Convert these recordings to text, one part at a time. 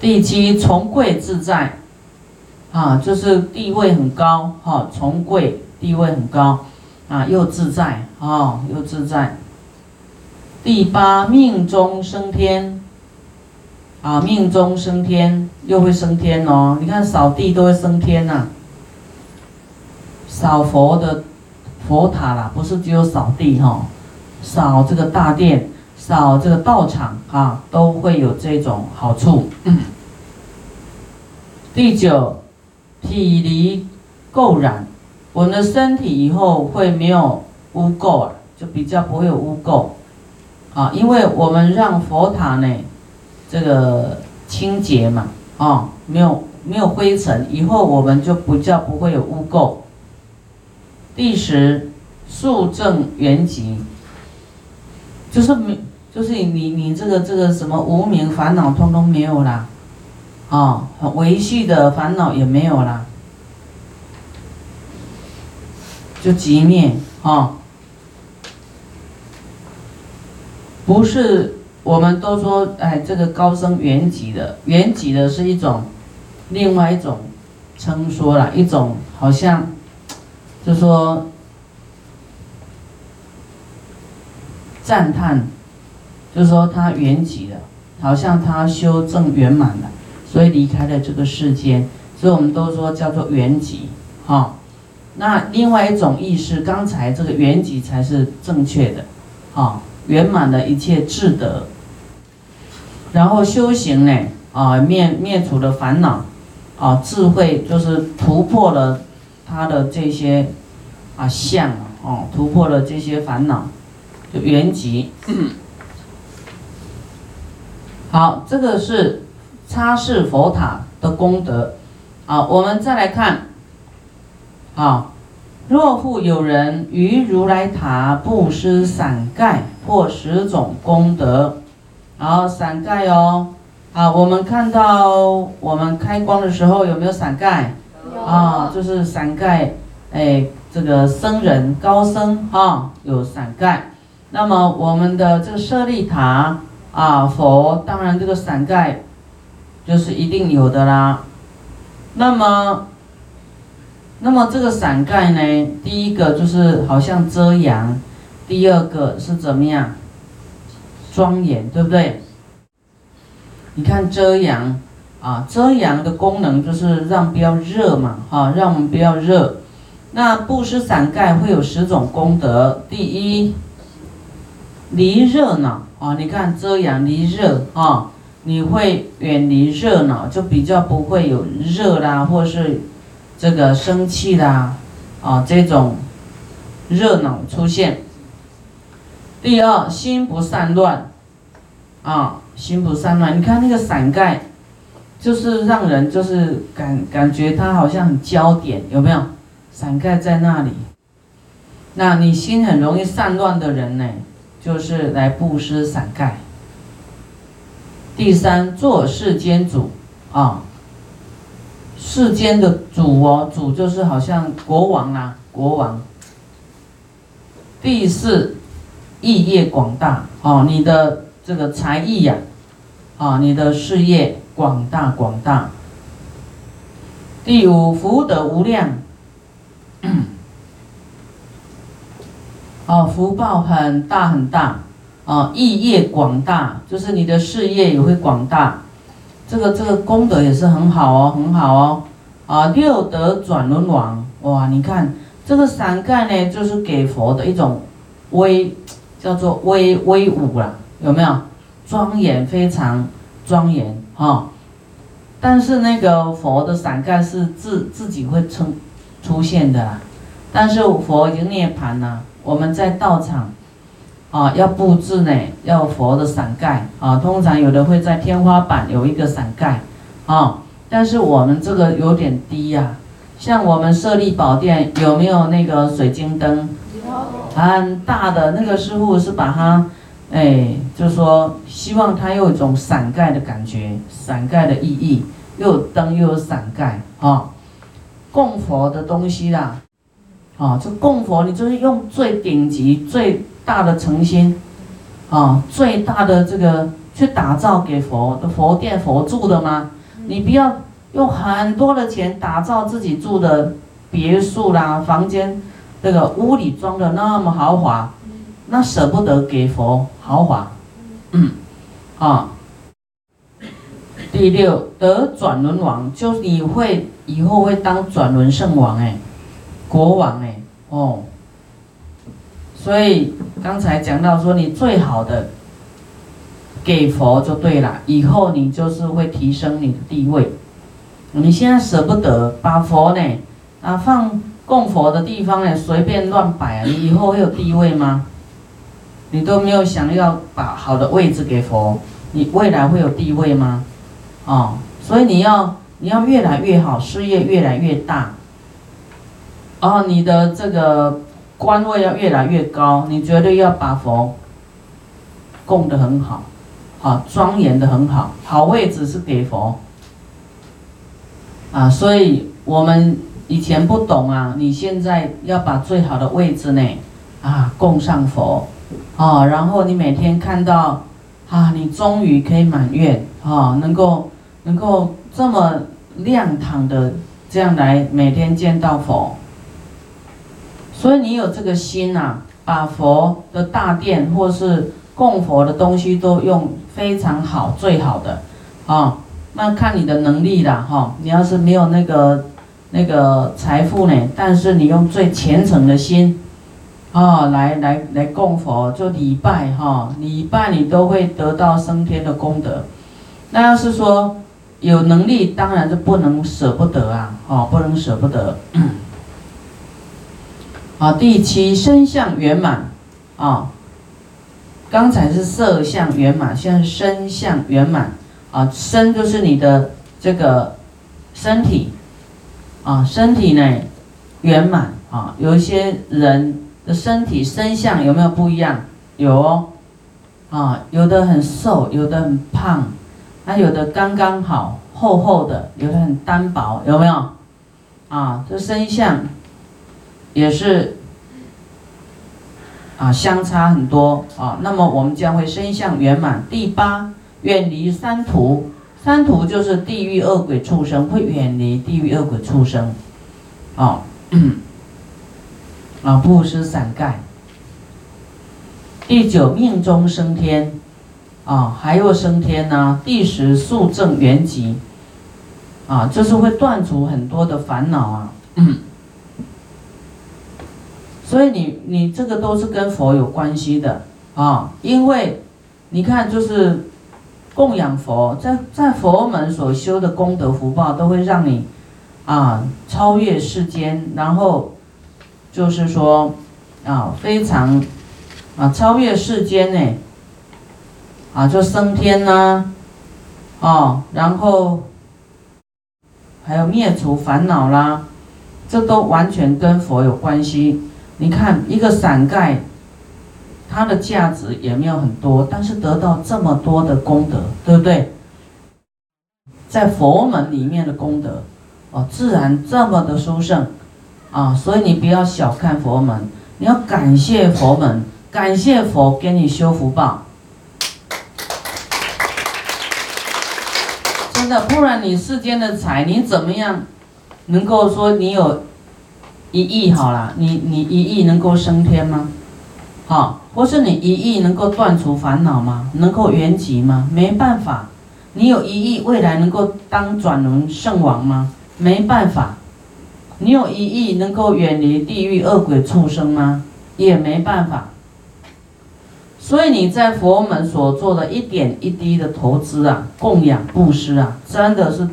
第七，从贵自在，啊，就是地位很高，哈，从贵地位很高，啊，又自在，啊，又自在。第八，命中升天，啊，命中升天，又会升天哦。你看扫地都会升天呐，扫佛的佛塔啦，不是只有扫地哈，扫这个大殿，扫这个道场啊，都会有这种好处。第九，体离垢染，我们的身体以后会没有污垢啊，就比较不会有污垢。啊，因为我们让佛塔呢，这个清洁嘛，啊，没有没有灰尘，以后我们就不叫不会有污垢。第十，速正圆寂，就是没，就是你你这个这个什么无名烦恼通通没有啦，啊，维系的烦恼也没有啦，就寂灭啊。不是，我们都说，哎，这个高僧圆寂的，圆寂的是一种，另外一种称说了，一种好像，就说赞叹，就是说他圆寂了，好像他修正圆满了，所以离开了这个世间，所以我们都说叫做圆寂，哈。那另外一种意思，刚才这个圆寂才是正确的，哈。圆满的一切智德，然后修行呢，啊灭灭除了烦恼，啊智慧就是突破了他的这些啊相哦，突破了这些烦恼，就圆寂。好，这个是擦拭佛塔的功德。好，我们再来看，啊。若复有人于如来塔布施伞盖，或十种功德，好伞盖哦，啊，我们看到我们开光的时候有没有伞盖？啊，就是伞盖，哎，这个僧人高僧啊，有伞盖。那么我们的这个舍利塔啊，佛当然这个伞盖就是一定有的啦。那么。那么这个伞盖呢？第一个就是好像遮阳，第二个是怎么样？庄严，对不对？你看遮阳啊，遮阳的功能就是让不要热嘛，哈，让我们不要热。那布施伞盖会有十种功德，第一，离热闹啊，你看遮阳离热啊，你会远离热闹，就比较不会有热啦，或是。这个生气啦，啊，这种热闹出现。第二，心不散乱，啊，心不散乱。你看那个伞盖，就是让人就是感感觉它好像很焦点，有没有？伞盖在那里，那你心很容易散乱的人呢，就是来布施伞盖。第三，做世间主，啊。世间的主哦，主就是好像国王啊，国王。第四，艺业广大哦，你的这个才艺呀，啊，你的事业广大广大。第五，福德无量，哦，福报很大很大，啊，艺业广大，就是你的事业也会广大。这个这个功德也是很好哦，很好哦，啊，六德转轮王，哇，你看这个伞盖呢，就是给佛的一种威，叫做威威武啦，有没有？庄严，非常庄严哈。但是那个佛的伞盖是自自己会出出现的，但是佛已经涅盘了，我们在道场。啊，要布置呢，要佛的伞盖啊。通常有的会在天花板有一个伞盖啊，但是我们这个有点低呀。像我们舍利宝殿有没有那个水晶灯？很大的那个师傅是把它，哎，就是说希望它有一种伞盖的感觉，伞盖的意义，又有灯又有伞盖啊。供佛的东西啦，啊，这供佛你就是用最顶级最。大的诚心，啊，最大的这个去打造给佛的佛殿佛住的吗？你不要用很多的钱打造自己住的别墅啦，房间，这个屋里装的那么豪华，那舍不得给佛豪华，嗯，啊。第六得转轮王，就你会以后会当转轮圣王哎，国王哎，哦。所以刚才讲到说，你最好的给佛就对了，以后你就是会提升你的地位。你现在舍不得把佛呢啊放供佛的地方呢随便乱摆，你以后会有地位吗？你都没有想要把好的位置给佛，你未来会有地位吗？哦，所以你要你要越来越好，事业越来越大，哦，你的这个。官位要越来越高，你绝对要把佛供得很好，好庄严的很好，好位置是给佛啊，所以我们以前不懂啊，你现在要把最好的位置呢啊供上佛啊，然后你每天看到啊，你终于可以满愿啊，能够能够这么亮堂的这样来每天见到佛。所以你有这个心呐，把佛的大殿或是供佛的东西都用非常好、最好的，啊，那看你的能力啦，哈。你要是没有那个那个财富呢，但是你用最虔诚的心，啊，来来来供佛，就礼拜哈，礼拜你都会得到升天的功德。那要是说有能力，当然就不能舍不得啊，哦，不能舍不得。啊，第七身相圆满，啊，刚才是色相圆满，现在身相圆满，啊，身就是你的这个身体，啊，身体呢圆满，啊，有一些人的身体身相有没有不一样？有哦，啊，有的很瘦，有的很胖，还有的刚刚好厚厚的，有的很单薄，有没有？啊，这身相。也是啊，相差很多啊。那么我们将会身相圆满。第八，远离三途，三途就是地狱恶鬼畜生，会远离地狱恶鬼畜生。啊，啊，布施散盖。第九，命中升天，啊，还有升天呢。第十，速证圆寂，啊，就是会断除很多的烦恼啊。所以你你这个都是跟佛有关系的啊，因为你看就是供养佛，在在佛门所修的功德福报都会让你啊超越世间，然后就是说啊非常啊超越世间呢啊就升天呐哦，然后还有灭除烦恼啦，这都完全跟佛有关系。你看一个伞盖，它的价值也没有很多，但是得到这么多的功德，对不对？在佛门里面的功德，哦，自然这么的殊胜，啊，所以你不要小看佛门，你要感谢佛门，感谢佛给你修福报，真的，不然你世间的财，你怎么样能够说你有？一亿好了，你你一亿能够升天吗？好，或是你一亿能够断除烦恼吗？能够圆寂吗？没办法。你有一亿，未来能够当转轮圣王吗？没办法。你有一亿，能够远离地狱恶鬼畜生吗？也没办法。所以你在佛门所做的一点一滴的投资啊，供养布施啊，真的是，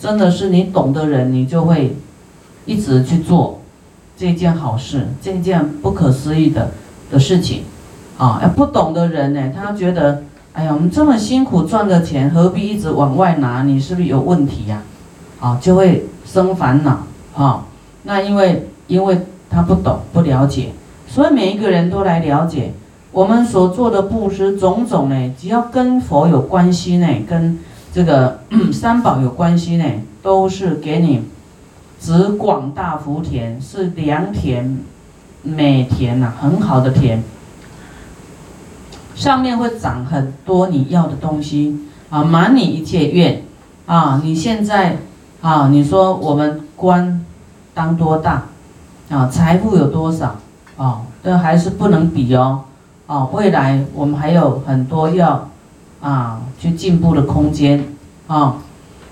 真的是你懂的人，你就会。一直去做这件好事，这件不可思议的的事情，啊，要不懂的人呢，他觉得，哎呀，我们这么辛苦赚的钱，何必一直往外拿？你是不是有问题呀？啊，就会生烦恼，啊，那因为因为他不懂不了解，所以每一个人都来了解我们所做的布施种种呢，只要跟佛有关系呢，跟这个 三宝有关系呢，都是给你。指广大福田是良田，美田呐，很好的田。上面会长很多你要的东西啊，满你一切愿啊！你现在啊，你说我们官当多大啊？财富有多少啊？这还是不能比哦啊！未来我们还有很多要啊去进步的空间啊。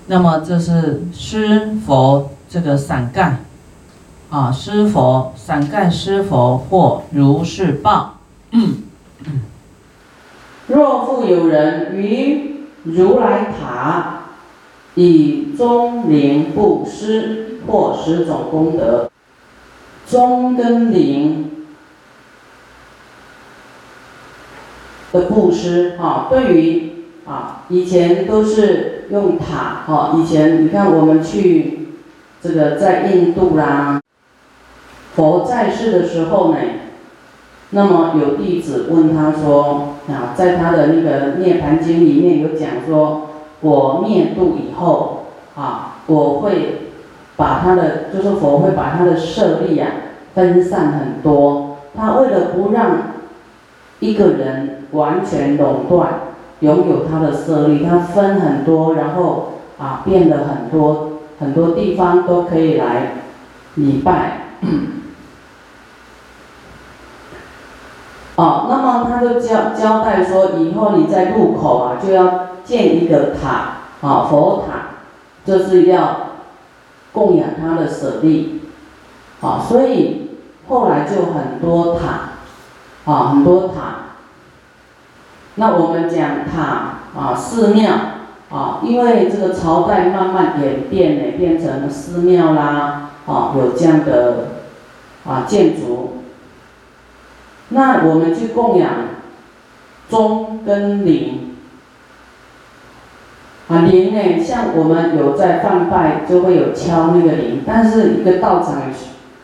那么这是师佛这个伞盖啊，施佛伞盖施佛或如是报。若复有人于如来塔以钟灵布施，或十种功德，钟跟灵的布施啊，对于啊，以前都是用塔啊，以前你看我们去这个在印度啦，佛在世的时候呢。那么有弟子问他说：“啊，在他的那个涅盘经里面有讲说，我灭度以后，啊，我会把他的，就是佛会把他的舍利啊分散很多。他为了不让一个人完全垄断拥有他的舍利，他分很多，然后啊变得很多很多地方都可以来礼拜。”哦，那么他就交交代说，以后你在路口啊，就要建一个塔，啊，佛塔，就是要供养他的舍利，啊，所以后来就很多塔，啊，很多塔。那我们讲塔啊，寺庙啊，因为这个朝代慢慢演变呢，变成寺庙啦，啊，有这样的啊建筑。那我们去供养钟跟铃，啊铃呢，像我们有在放拜，就会有敲那个铃，但是一个道场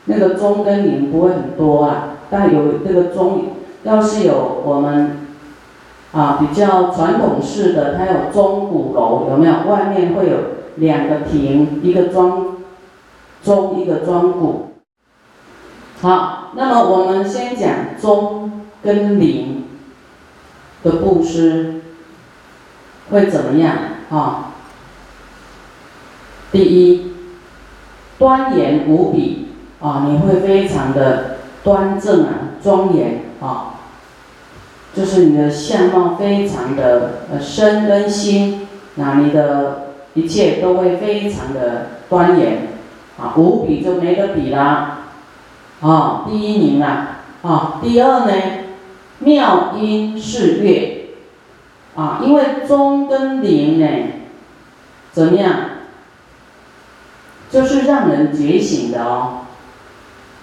那个钟跟铃不会很多啊，但有这个钟，要是有我们啊比较传统式的，它有钟鼓楼，有没有？外面会有两个亭，一个装钟，一个装鼓。好，那么我们先讲钟跟铃的布施会怎么样啊？第一，端严无比啊，你会非常的端正啊，庄严啊，就是你的相貌非常的呃身跟心，那你的一切都会非常的端严啊，无比就没得比啦。啊，第一名啦，啊，第二呢，妙音是乐，啊，因为中跟铃呢，怎么样，就是让人觉醒的哦，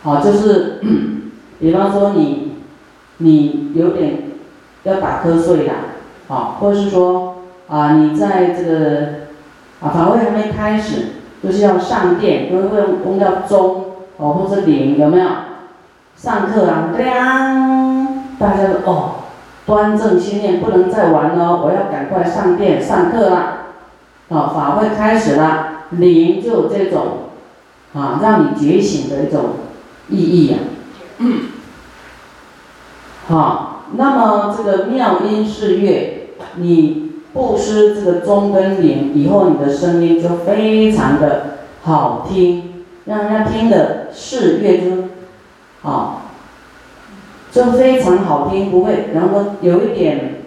好，就是，比方说你，你有点要打瞌睡啦，啊，或者是说啊，你在这个啊法会还没开始，就是要上殿，因为会用到钟。哦，或者铃有没有？上课啊，亮，大家都哦，端正心念，不能再玩了，我要赶快上殿上课啦。哦，法会开始了，铃就有这种啊，让你觉醒的一种意义呀。好，那么这个妙音是乐，你布施这个中跟灵以后，你的声音就非常的好听。让人家听的是乐就，啊，就非常好听，不会，然后有一点，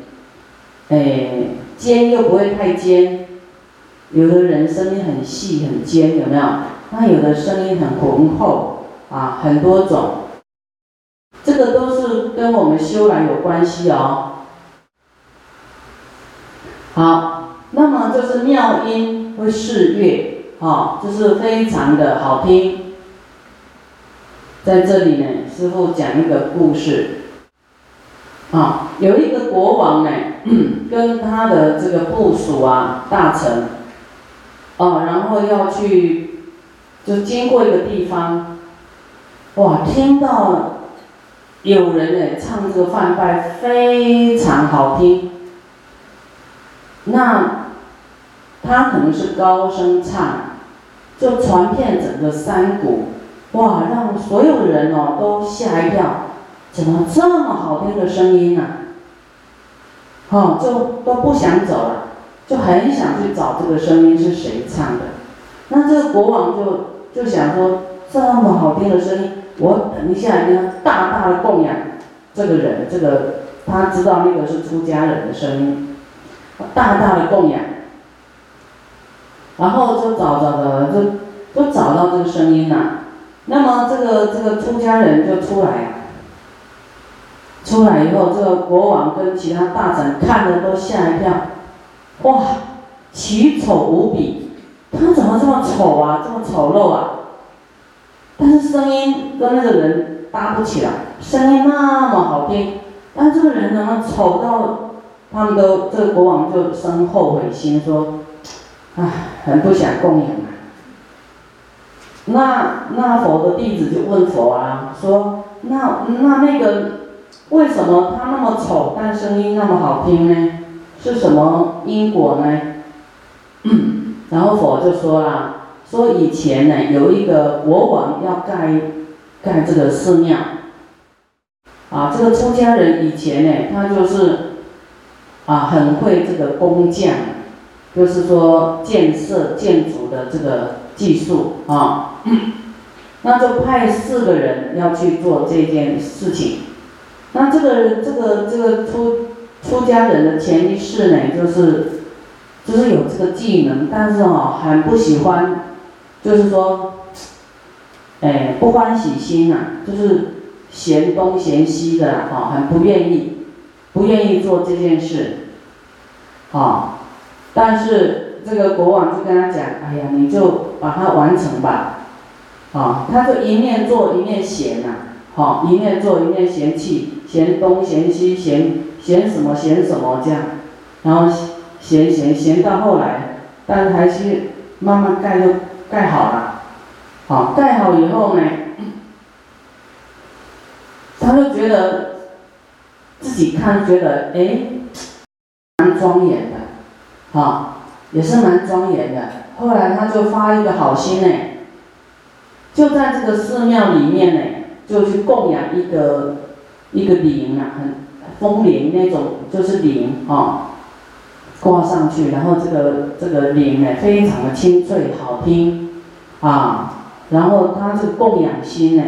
哎，尖又不会太尖。有的人声音很细很尖，有没有？那有的声音很浑厚，啊，很多种。这个都是跟我们修来有关系哦。好，那么就是妙音会示乐。好，就是非常的好听。在这里呢，师傅讲一个故事。啊，有一个国王呢，跟他的这个部属啊，大臣，哦，然后要去，就经过一个地方，哇，听到有人呢唱这个梵拜非常好听，那他可能是高声唱。就传遍整个山谷，哇，让所有人哦都吓一跳，怎么这么好听的声音呢？哦，就都不想走了，就很想去找这个声音是谁唱的。那这个国王就就想说，这么好听的声音，我等一下一定要大大的供养这个人，这个他知道那个是出家人的声音，大大的供养。然后就找找找，就就找到这个声音了。那么这个这个出家人就出来，出来以后，这个国王跟其他大臣看的都吓一跳，哇，奇丑无比，他怎么这么丑啊，这么丑陋啊？声音跟那个人搭不起来，声音那么好听，但这个人怎么丑到，他们都这个国王就生后悔心，说。唉，很不想供养啊。那那佛的弟子就问佛啊，说那那那个为什么他那么丑，但声音那么好听呢？是什么因果呢？然后佛就说了，说以前呢有一个国王要盖盖这个寺庙，啊，这个出家人以前呢他就是啊很会这个工匠。就是说建设建筑的这个技术啊，那就派四个人要去做这件事情。那这个这个这个出出家人的前一世呢，就是就是有这个技能，但是哦很不喜欢，就是说，哎不欢喜心呐，就是嫌东嫌西的啊，很不愿意，不愿意做这件事，啊。但是这个国王就跟他讲：“哎呀，你就把它完成吧，啊，他就一面做一面嫌呐，好，一面做一面嫌弃，嫌东嫌西，嫌嫌什么嫌什么这样，然后嫌嫌嫌到后来，但还是慢慢盖就盖好了，好，盖好以后呢，他就觉得自己看觉得哎，蛮庄严的。”好，也是蛮庄严的。后来他就发一个好心呢，就在这个寺庙里面呢，就去供养一个一个灵啊，很风铃那种，就是灵啊，挂上去，然后这个这个铃呢，非常的清脆好听啊。然后他这个供养心呢，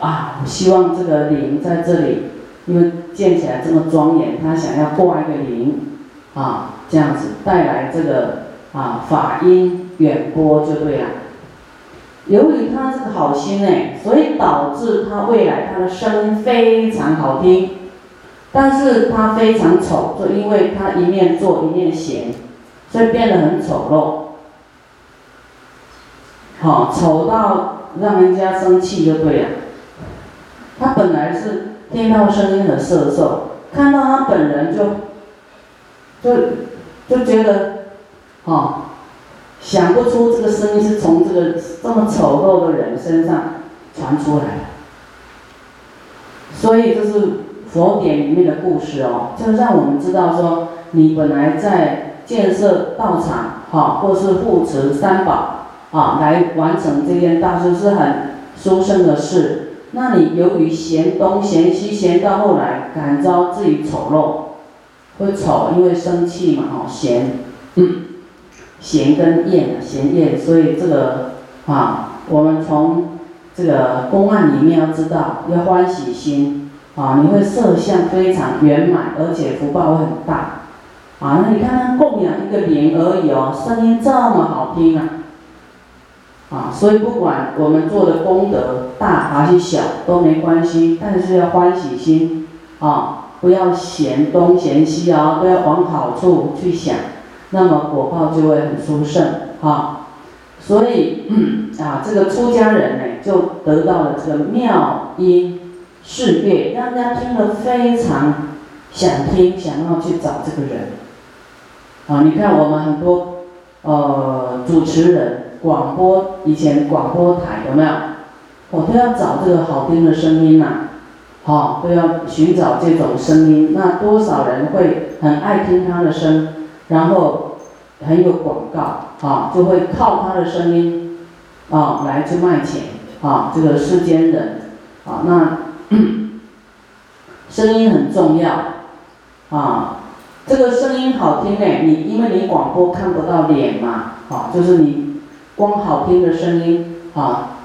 啊，希望这个铃在这里，因为建起来这么庄严，他想要挂一个铃。啊，这样子带来这个啊法音远播就对了。由于他这个好心呢，所以导致他未来他的声音非常好听，但是他非常丑，就因为他一面做一面闲，所以变得很丑陋。好，丑到让人家生气就对了。他本来是听到声音很色受，看到他本人就。就就觉得，哦，想不出这个声音是从这个这么丑陋的人身上传出来的，所以这是佛典里面的故事哦，就让我们知道说，你本来在建设道场，哈，或是护持三宝，啊，来完成这件大事是很殊胜的事，那你由于嫌东嫌西，嫌到后来感召自己丑陋。会丑，因为生气嘛，哦，嫌，嗯，嫌跟厌，嫌厌，所以这个啊，我们从这个公案里面要知道，要欢喜心啊，你会色相非常圆满，而且福报会很大，啊，那你看看供养一个莲而已哦，声音这么好听啊，啊，所以不管我们做的功德大还是小都没关系，但是要欢喜心啊。不要嫌东嫌西啊，都要往好处去想，那么果报就会很殊胜啊。所以啊，这个出家人呢，就得到了这个妙音事业，让人家听了非常想听，想要去找这个人。啊，你看我们很多呃主持人广播，以前广播台有没有？我都要找这个好听的声音呐。好，都要寻找这种声音。那多少人会很爱听他的声，然后很有广告，啊，就会靠他的声音，啊，来去卖钱，啊，这个世间人，啊，那 声音很重要，啊，这个声音好听呢，你因为你广播看不到脸嘛，啊，就是你光好听的声音啊，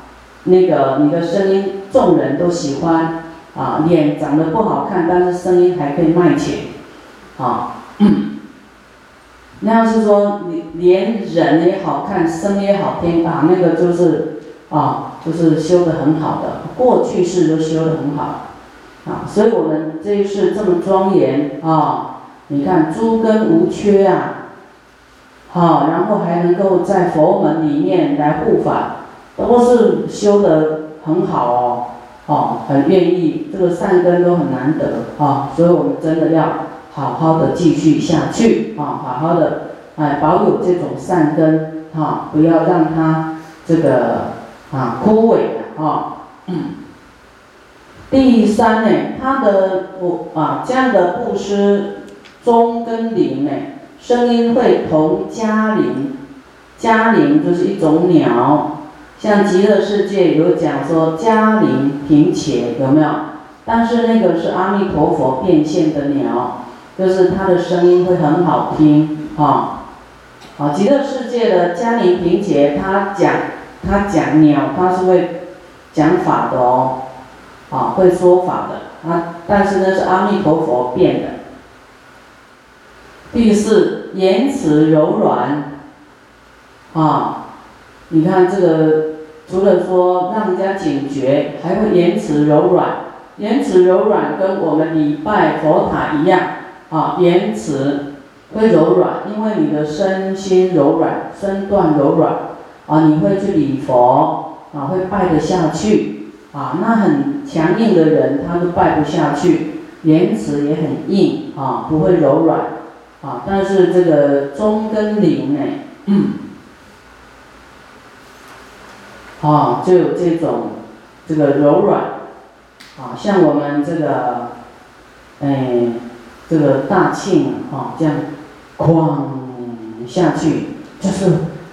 那个你的声音众人都喜欢啊，脸长得不好看，但是声音还可以卖钱，啊，那要是说你连人也好看，声也好听啊，那个就是啊，就是修的很好的，过去式都修的很好，啊，所以我们这一世这么庄严啊。你看诸根无缺啊，好，然后还能够在佛门里面来护法，都是修得很好哦，哦，很愿意，这个善根都很难得啊，所以我们真的要好好的继续下去啊，好好的哎保有这种善根啊，不要让它这个啊枯萎啊。第三呢，他的布啊这样的布施。中跟铃呢，声音会同嘉铃，嘉铃就是一种鸟，像极乐世界有讲说嘉铃平且有没有？但是那个是阿弥陀佛变现的鸟，就是它的声音会很好听啊。好，极乐世界的嘉铃平且，他讲他讲鸟，他是会讲法的哦，啊，会说法的啊，但是呢是阿弥陀佛变的。第四，言辞柔软，啊，你看这个，除了说让人家警觉，还会言辞柔软。言辞柔软跟我们礼拜佛塔一样，啊，言辞会柔软，因为你的身心柔软，身段柔软，啊，你会去礼佛，啊，会拜得下去，啊，那很强硬的人他都拜不下去，言辞也很硬，啊，不会柔软。啊，但是这个中跟灵呢，嗯，啊，就有这种这个柔软，啊，像我们这个，哎，这个大庆啊，这样，哐下去，就是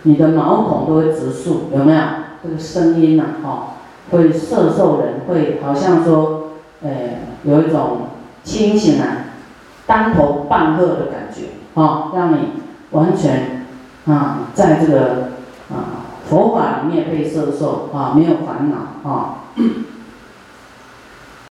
你的毛孔都会直竖，有没有？这个声音呐，哈，会摄受人，会好像说，呃，有一种清醒啊。当头棒喝的感觉，好，让你完全啊，在这个啊佛法里面被摄受啊，没有烦恼啊。